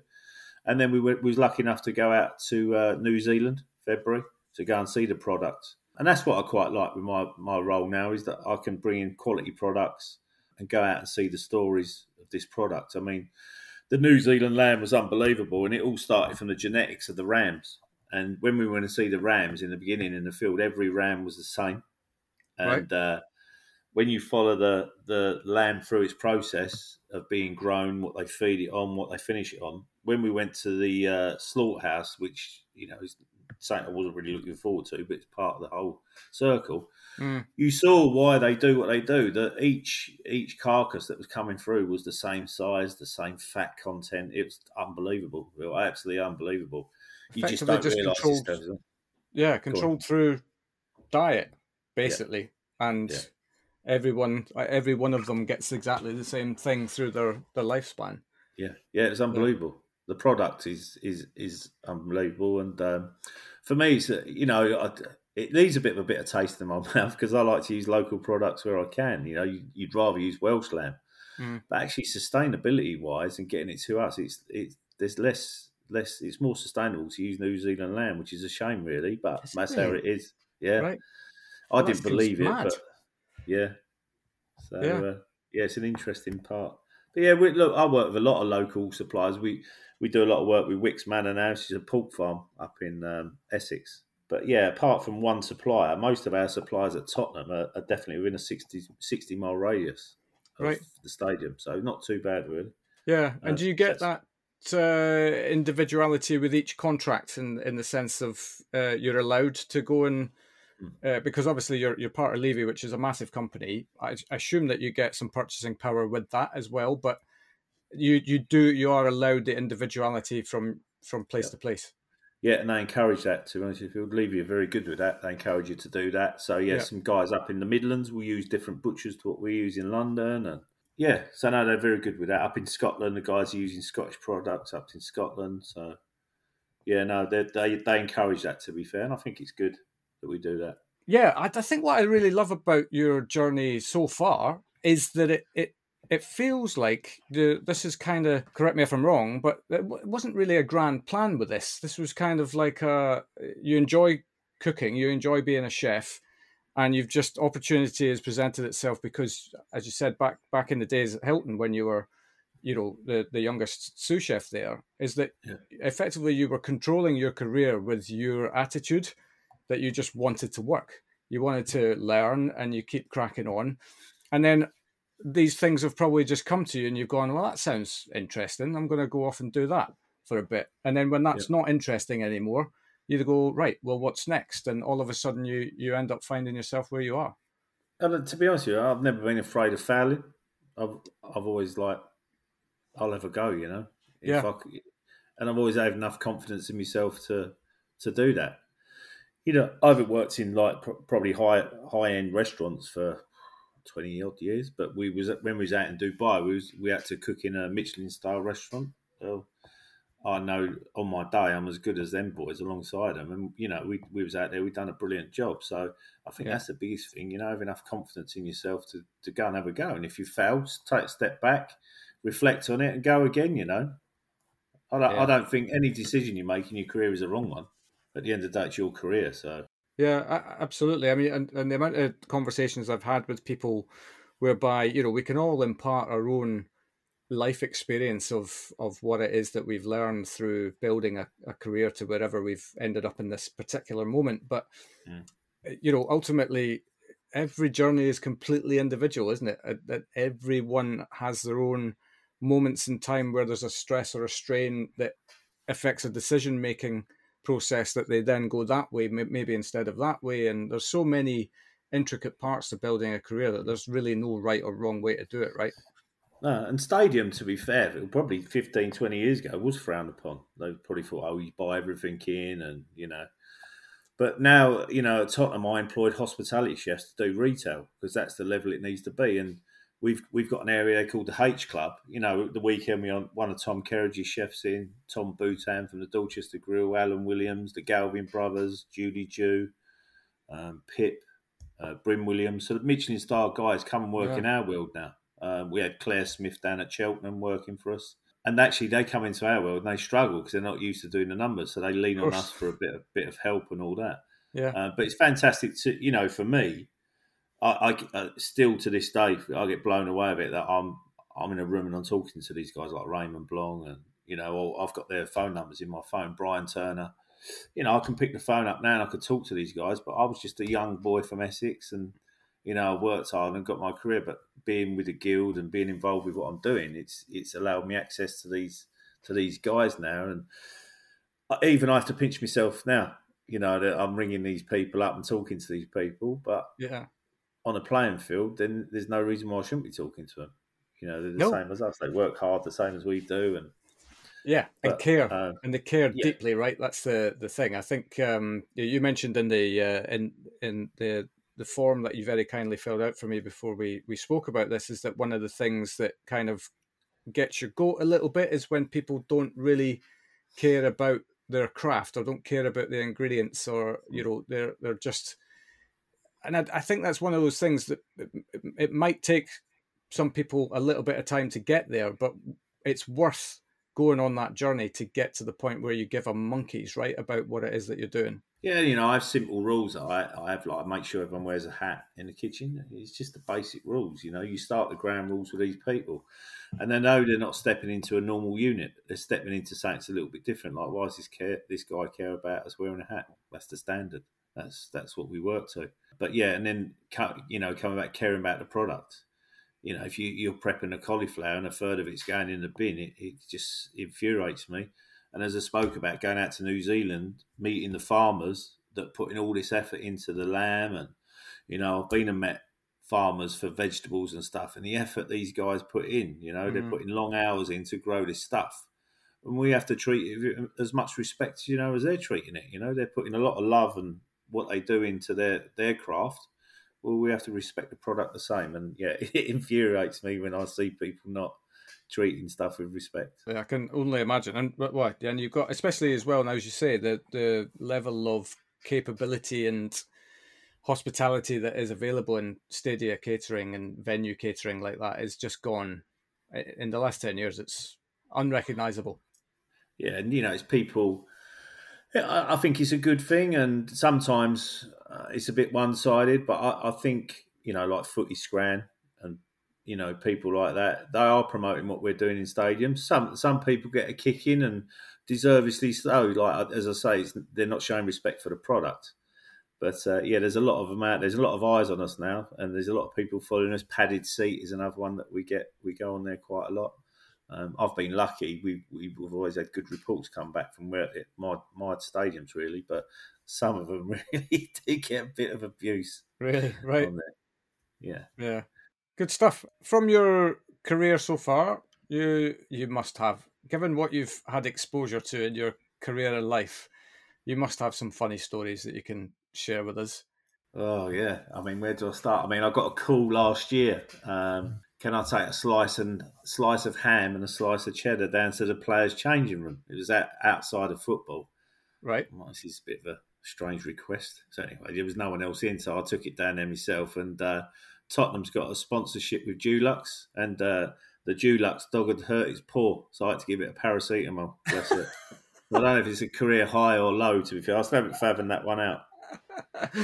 And then we, were, we was lucky enough to go out to uh, New Zealand, February, to go and see the product and that's what I quite like with my my role now is that I can bring in quality products and go out and see the stories of this product. I mean, the New Zealand lamb was unbelievable, and it all started from the genetics of the rams. And when we went to see the rams in the beginning in the field, every ram was the same. And right. uh, when you follow the the lamb through its process of being grown, what they feed it on, what they finish it on. When we went to the uh, slaughterhouse, which you know is something I wasn't really looking forward to, but it's part of the whole circle. Mm. You saw why they do what they do. That each each carcass that was coming through was the same size, the same fat content. It was unbelievable, absolutely unbelievable. You just don't just realise controlled, Yeah, controlled through diet, basically, yeah. and. Yeah. Everyone, every one of them gets exactly the same thing through their, their lifespan. Yeah, yeah, it's unbelievable. The product is is is unbelievable. And um, for me, it's, you know, I, it needs a bit of a bit of taste in my mouth because I like to use local products where I can. You know, you, would rather use Welsh lamb, mm. but actually, sustainability wise and getting it to us, it's it's there's less less. It's more sustainable to use New Zealand lamb, which is a shame, really. But that's how it is. Yeah, right. I well, didn't believe it, mad. but yeah. So yeah. Uh, yeah, it's an interesting part. But yeah, we, look, I work with a lot of local suppliers. We we do a lot of work with Wicks Manor now. She's a pork farm up in um, Essex. But yeah, apart from one supplier, most of our suppliers at Tottenham are, are definitely within a 60, 60 mile radius of right. the stadium. So not too bad, really. Yeah. And uh, do you get that uh, individuality with each contract in, in the sense of uh, you're allowed to go and. Uh, because obviously you're you're part of Levy, which is a massive company. I, I assume that you get some purchasing power with that as well. But you you do you are allowed the individuality from from place to place. Yeah, and they encourage that. To be honest, if you leave you very good with that, they encourage you to do that. So yeah, some guys up in the Midlands will use different butchers to what we use in London, and yeah, so no, they're very good with that. Up in Scotland, the guys are using Scottish products up in Scotland. So yeah, no, they they they encourage that. To be fair, and I think it's good that we do that. Yeah, I, I think what I really love about your journey so far is that it, it it feels like the, this is kind of correct me if I'm wrong, but it wasn't really a grand plan with this. This was kind of like a, you enjoy cooking, you enjoy being a chef, and you've just opportunity has presented itself because, as you said back back in the days at Hilton when you were, you know, the the youngest sous chef there, is that yeah. effectively you were controlling your career with your attitude that you just wanted to work. You wanted to learn and you keep cracking on. And then these things have probably just come to you and you've gone, well, that sounds interesting. I'm going to go off and do that for a bit. And then when that's not interesting anymore, you go, right, well, what's next? And all of a sudden you, you end up finding yourself where you are. And uh, to be honest with you, I've never been afraid of failing. I've, I've always like, I'll have a go, you know? If yeah. I, and I've always had enough confidence in myself to, to do that. You uh, know, I've worked in like probably high high end restaurants for twenty odd years. But we was when we was out in Dubai, we was we had to cook in a Michelin style restaurant. So I know on my day I'm as good as them boys alongside them, and you know we we was out there, we done a brilliant job. So I think yeah. that's the biggest thing, you know, have enough confidence in yourself to to go and have a go. And if you fail, take a step back, reflect on it, and go again. You know, I don't, yeah. I don't think any decision you make in your career is a wrong one. At the end of the day, it's your career, so Yeah, absolutely. I mean, and, and the amount of conversations I've had with people whereby, you know, we can all impart our own life experience of of what it is that we've learned through building a, a career to wherever we've ended up in this particular moment. But mm. you know, ultimately every journey is completely individual, isn't it? That everyone has their own moments in time where there's a stress or a strain that affects a decision making process that they then go that way, maybe instead of that way. And there's so many intricate parts to building a career that there's really no right or wrong way to do it, right? No, and stadium, to be fair, probably 15, 20 years ago was frowned upon. They probably thought, oh, you buy everything in and, you know. But now, you know, at Tottenham, I employed hospitality chefs to do retail because that's the level it needs to be. And we've we've got an area called the H Club. You know, the weekend we on one of Tom Kerridge's chefs in, Tom Booton from the Dorchester Grill, Alyn Williams, the Galvin brothers, Judy Joo, um, Pip, uh, Bryn Williams. So the Michelin star guys come and work yeah. in our world now. Um, we had Clare Smyth down at Cheltenham working for us. And actually, they come into our world and they struggle because they're not used to doing the numbers. So they lean on us for a bit of bit of help and all that. Yeah. Uh, but it's fantastic to you know for me I, I uh, still to this day I get blown away a bit that I'm I'm in a room and I'm talking to these guys like Raymond Blanc and you know I've got their phone numbers in my phone. Brian Turner, you know I can pick the phone up now and I could talk to these guys, but I was just a young boy from Essex and you know I worked hard and got my career, but being with the guild and being involved with what I'm doing, it's it's allowed me access to these to these guys now and even I have to pinch myself now. You know that I'm ringing these people up and talking to these people, but yeah on a playing field, then there's no reason why I shouldn't be talking to them. You know, they're the same as us. They work hard the same as we do, and yeah, but, and care, uh, and they care yeah. deeply, right? That's the the thing. I think um, you mentioned in the uh, in in the the form that you very kindly filled out for me before we we spoke about this is that one of the things that kind of gets your goat a little bit is when people don't really care about their craft or don't care about the ingredients or you know they're they're just and I, I, think that's one of those things that it, it, might take some people a little bit of time to get there, but it's worth going on that journey to get to the point where you give a monkeys right about what it is that you're doing. Yeah, you know, I have simple rules. I, I have like I make sure everyone wears a hat in the kitchen. It's just the basic rules. You know, you start the ground rules with these people, and they know they're not stepping into a normal unit. They're stepping into something that's a little bit different. Like, why does this care? This guy care about us wearing a hat? That's the standard. That's that's what we work to. But yeah, and then you know coming back caring about the product. You know, if you you're prepping a cauliflower and a third of it's going in the bin, it, it just infuriates me. And as I spoke about going out to New Zealand, meeting the farmers that putting all this effort into the lamb, and you know, I've been and met farmers for vegetables and stuff, and the effort these guys put in. You know, mm. they're putting long hours in to grow this stuff and we have to treat it as much respect, you know, as they're treating it. You know, they're putting a lot of love and what they do into their their craft, well, we have to respect the product the same. And yeah, it infuriates me when I see people not treating stuff with respect. Yeah, I can only imagine. And what? And you've got, especially as well now, as you say, the the level of capability and hospitality that is available in stadia catering and venue catering like that is just gone. Eh, in the last ten years, it's unrecognizable. Yeah, and you know, it's people yeah, I think it's a good thing, and sometimes uh, it's a bit one-sided. But I, I, think you know, like Footy Scran and you know people like that, they are promoting what we're doing in stadiums. Some some people get a kick in, and deservedly so. Like as I say, they're not showing respect for the product. But uh, yeah, there's a lot of them out. There's a lot of eyes on us now, and there's a lot of people following us. Padded seat is another one that we get. We go on there quite a lot. Um, I've been lucky. We, we've always had good reports come back from where my my stadiums really, but some of them really do get a bit of abuse. Really, right? Yeah, yeah, good stuff. From your career so far, you you must have, given what you've had exposure to in your career and life, you must have some funny stories that you can share with us. Oh yeah, I mean, where do I start? I mean, I got a call last year. Um, can I take a slice and slice of ham and a slice of cheddar down to the players' changing room? It was that outside of football. Right. Well, this is a bit of a strange request. So anyway, there was no one else in, so I took it down there myself. And uh, Tottenham's got a sponsorship with Dulux, and uh, the Dulux dog had hurt his paw, so I had to give it a paracetamol. Bless it. I don't know if it's a career high or low. To be fair, I still haven't fathomed that one out.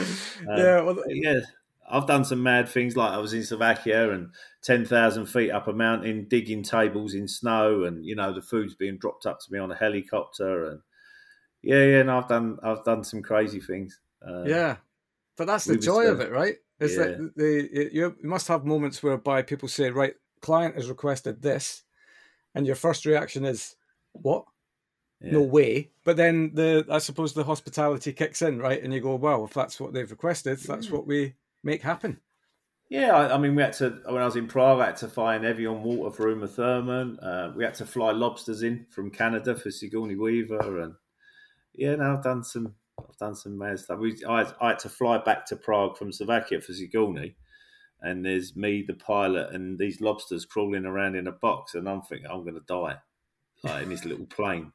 yeah, well, yeah. I've done some mad things like I was in Slovakia and 10,000 feet up a mountain digging tables in snow and, you know, the food's being dropped up to me on a helicopter. And yeah, yeah, no, I've done, I've done some crazy things. Uh, yeah. But that's the joy of it, right? Is yeah. that the, you must have moments whereby people say, right, client has requested this. And your first reaction is, what? Yeah. No way. But then the, I suppose the hospitality kicks in, right? And you go, well, if that's what they've requested, that's what we make happen. Yeah, I, I, mean, we had to when I was in Prague, I had to fly an Evian water for Uma Thurman. Uh, we had to fly lobsters in from Canada for Sigourney Weaver, and yeah, now I've done some, I've done some mad stuff. We, I, had, I had to fly back to Prague from Slovakia for Sigourney, and there's me, the pilot, and these lobsters crawling around in a box, and I'm thinking I'm going to die, like in this little plane.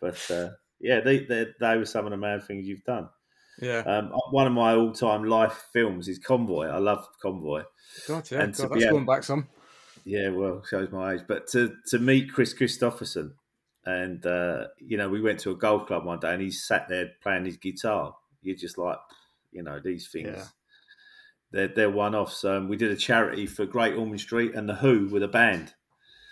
But uh, yeah, they, they they were some of the mad things you've done. Yeah. Um, one of my all-time life films is Convoy. I love Convoy. God, yeah, and God, that's going back some. Yeah, well, shows my age. But to to meet Kris Kristofferson, and uh, you know, we went to a golf club one day, and he sat there playing his guitar. You're just like, you know, these things. Yeah. They're, they're one offs. Um, we did a charity for Great Ormond Street and The Who with a band.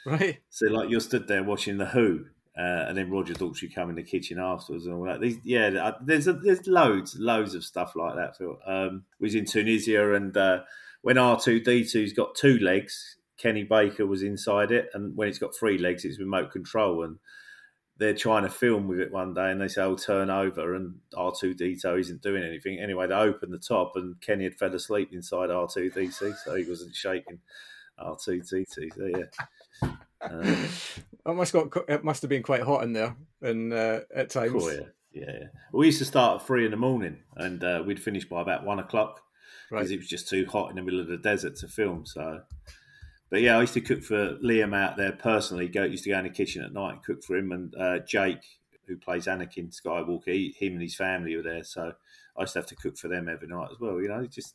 Right. So, like, you're stood there watching The Who, uh, and then Roger Daltrey come in the kitchen afterwards and all that. These, yeah, there's a, there's loads, loads of stuff like that. Phil um, was in Tunisia, and uh, when R two D two's got two legs, Kenny Baker was inside it, and when it's got three legs, it's remote control, and they're trying to film with it one day, and they say, "Oh, turn over," and R two D two isn't doing anything. Anyway, they open the top, and Kenny had fell asleep inside R two D two, so he wasn't shaking R two D two. So yeah. Um, it must got it must have been quite hot in there, and uh, at times. Cool, yeah. yeah, yeah. We used to start at three in the morning, and uh, we'd finish by about one o'clock because right. it was just too hot in the middle of the desert to film. So, but yeah, I used to cook for Liam out there personally. Go used to go in the kitchen at night and cook for him, and uh, Jake, who plays Anakin Skywalker, he, him and his family were there. So I used to have to cook for them every night as well. You know, it just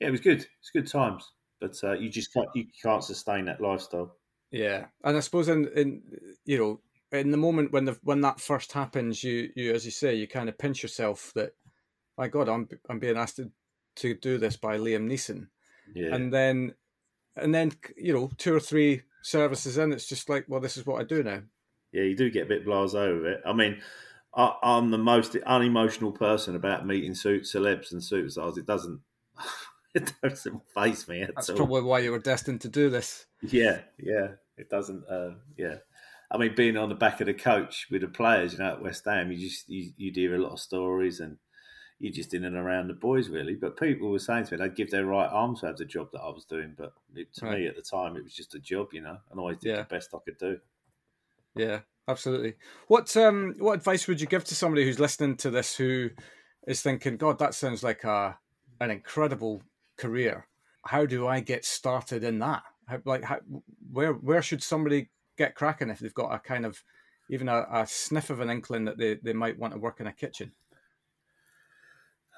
yeah, it was good. It's good times, but uh, you just can't you can't sustain that lifestyle. Yeah, and I suppose in in you know in the moment when the when that first happens, you you as you say, you kind of pinch yourself that, my God, I'm I'm being asked to, to do this by Liam Neeson, yeah. and then and then you know two or three services in, it's just like, well, this is what I do now. Yeah, you do get a bit blasé with it. I mean, I, am the most unemotional person about meeting suit celebs and superstars. It doesn't. it doesn't face me at all. That's probably why you were destined to do this. Yeah, yeah. It doesn't. Uh, yeah. I mean, being on the back of the coach with the players, you know, at West Ham, you just you, you hear a lot of stories and you're just in and around the boys, really. But people were saying to me they'd give their right arm to have the job that I was doing, but it, to right. me at the time, it was just a job, you know, and I always did yeah. the best I could do. Yeah, absolutely. What um what advice would you give to somebody who's listening to this who is thinking, God, that sounds like a an incredible career. How do I get started in that? How, like, how, where where should somebody get cracking if they've got a kind of even a, a sniff of an inkling that they, they might want to work in a kitchen?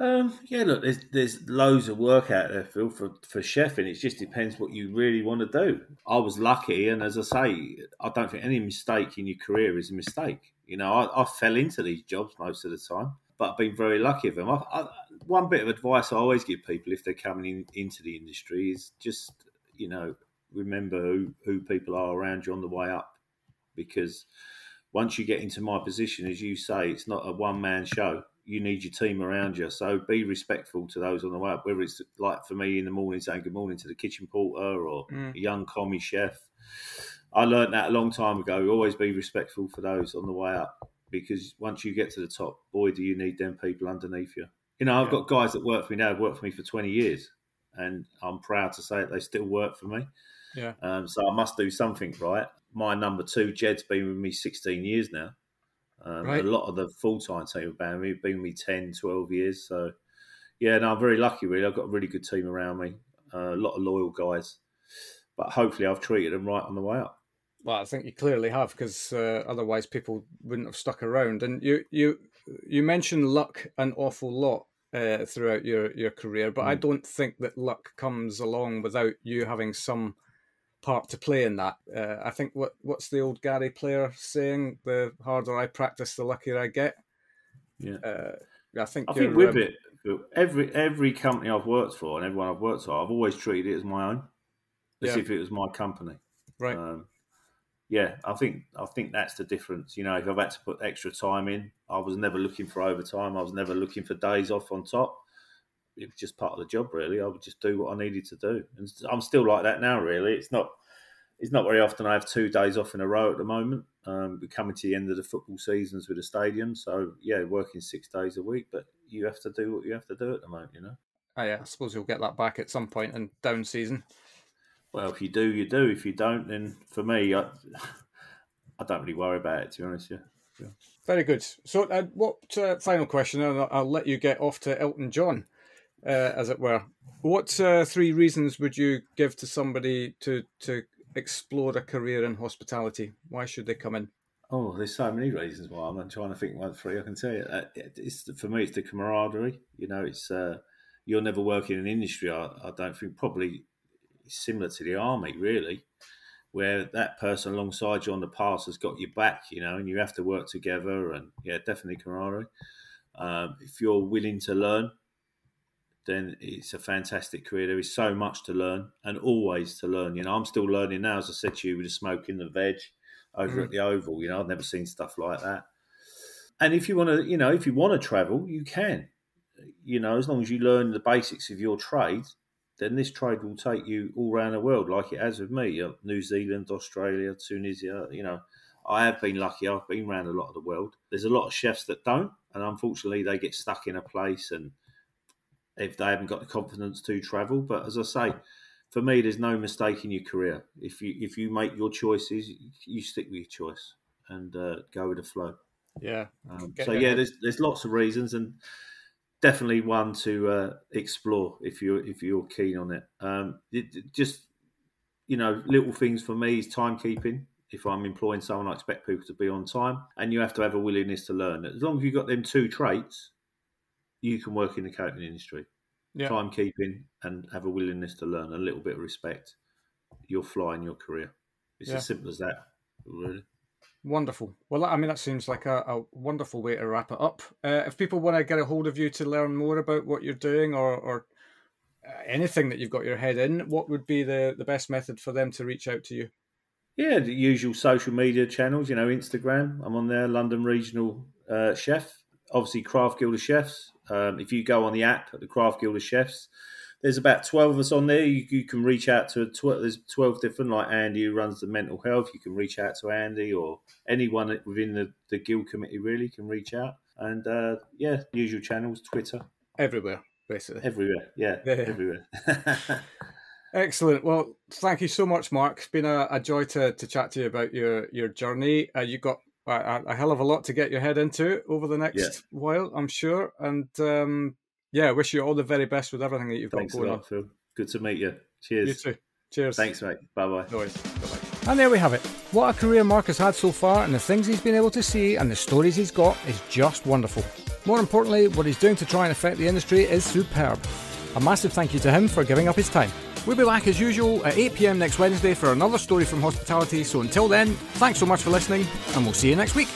Um, yeah, look, there's there's loads of work out there, Phil, for for chefing. It just depends what you really want to do. I was lucky, and as I say, I don't think any mistake in your career is a mistake. You know, I, I fell into these jobs most of the time, but I've been very lucky with them. I, I, one bit of advice I always give people if they're coming in, into the industry is just you know remember who, who people are around you on the way up because once you get into my position, as you say, it's not a one man show. You need your team around you. So be respectful to those on the way up, whether it's like for me in the morning saying good morning to the kitchen porter or mm. a young commis chef. I learned that a long time ago. Always be respectful for those on the way up because once you get to the top, boy, do you need them people underneath you. You know, I've yeah. got guys that work for me now, have worked for me for 20 years, and I'm proud to say that they still work for me. Yeah. Um, so I must do something right. My number two, Jed's been with me 16 years now. Um, right. A lot of the full time team have been with me, been with me 10, 12 years. So, yeah, no, I'm very lucky, really. I've got a really good team around me, uh, a lot of loyal guys. But hopefully, I've treated them right on the way up. Well, I think you clearly have, because uh, otherwise people wouldn't have stuck around. And you, you, you mentioned luck an awful lot uh, throughout your, your career, but mm. I don't think that luck comes along without you having some part to play in that. Uh, I think what what's the old Gary Player saying? The harder I practice, the luckier I get. Yeah. Uh, I think I think with um, it, Every every company I've worked for and everyone I've worked for, I've always treated it as my own, as Yeah. if it was my company. Right. Um, yeah, I think I think that's the difference. You know, if I've had to put extra time in, I was never looking for overtime. I was never looking for days off on top. It was just part of the job, really. I would just do what I needed to do, and I'm still like that now. Really, it's not it's not very often I have two days off in a row at the moment. Um, we're coming to the end of the football seasons with the stadium, so yeah, working six days a week. But you have to do what you have to do at the moment, you know. Ah, yeah, I suppose you'll get that back at some point in down season. Well, if you do, you do. If you don't, then for me, I, I don't really worry about it. To be honest, yeah. Very good. So, uh, what uh, final question? And I'll, I'll let you get off to Elton John, uh, as it were. What uh, three reasons would you give to somebody to to explore a career in hospitality? Why should they come in? Oh, there's so many reasons why I'm trying to think one three. I can tell you, Uh, it's for me, it's the camaraderie. You know, it's uh, you'll never work in an industry. I, I don't think probably similar to the army, really, where that person alongside you on the pass has got your back. You know, and you have to work together. And yeah, definitely camaraderie. Um, if you're willing to learn, then it's a fantastic career. There is so much to learn, and always to learn. You know, I'm still learning now, as I said to you, with the smoking the veg over Mhm. at the Oval. You know, I've never seen stuff like that. And if you want to, you know, if you want to travel, you can. You know, as long as you learn the basics of your trade, then this trade will take you all around the world, like it has with me. New Zealand, Australia, Tunisia. You know, I have been lucky. I've been around a lot of the world. There's a lot of chefs that don't, and unfortunately, they get stuck in a place and if they haven't got the confidence to travel. But as I say, for me, there's no mistake in your career. If you if you make your choices, you stick with your choice and uh, go with the flow. Yeah. Um, so yeah, there's there's lots of reasons and definitely one to uh, explore if you if you're keen on it. Um, it, just you know, little things for me is timekeeping. If I'm employing someone, I expect people to be on time, and you have to have a willingness to learn. As long as you've got them two traits, you can work in the catering industry. Yeah. Timekeeping and have a willingness to learn, a little bit of respect. You'll fly in your career. It's Yeah. as simple as that, really. Wonderful. Well, I mean, that seems like a, a wonderful way to wrap it up. Uh, if people want to get a hold of you to learn more about what you're doing or, or uh, anything that you've got your head in, what would be the, the best method for them to reach out to you? Yeah, the usual social media channels, you know, Instagram. I'm on there, London Regional uh, Chef. Obviously, Craft Guild of Chefs. Um, if you go on the app at the Craft Guild of Chefs, there's about 12 of us on there. You, you can reach out to, a tw- there's 12 different, like Andy who runs the mental health. You can reach out to Andy or anyone within the, the guild committee, really, can reach out. And uh, yeah, usual channels, Twitter, Everywhere, basically. everywhere. Yeah, Yeah. everywhere. Excellent. Well, thank you so much, Mark. It's been a, a joy to, to chat to you about your, your journey. Uh, you've got a, a- a hell of a lot to get your head into over the next Yeah. while, I'm sure. And um, yeah, I wish you all the very best with everything that you've Thanks got a going lot, on. Phil. Good to meet you. Cheers. You Cheers. too. Cheers. Thanks, mate. Bye bye. No worries. Bye-bye. And there we have it. What a career Mark has had so far, and the things he's been able to see and the stories he's got is just wonderful. More importantly, what he's doing to try and affect the industry is superb. A massive thank you to him for giving up his time. We'll be back as usual at 8pm next Wednesday for another story from hospitality, so until then, thanks so much for listening, and we'll see you next week.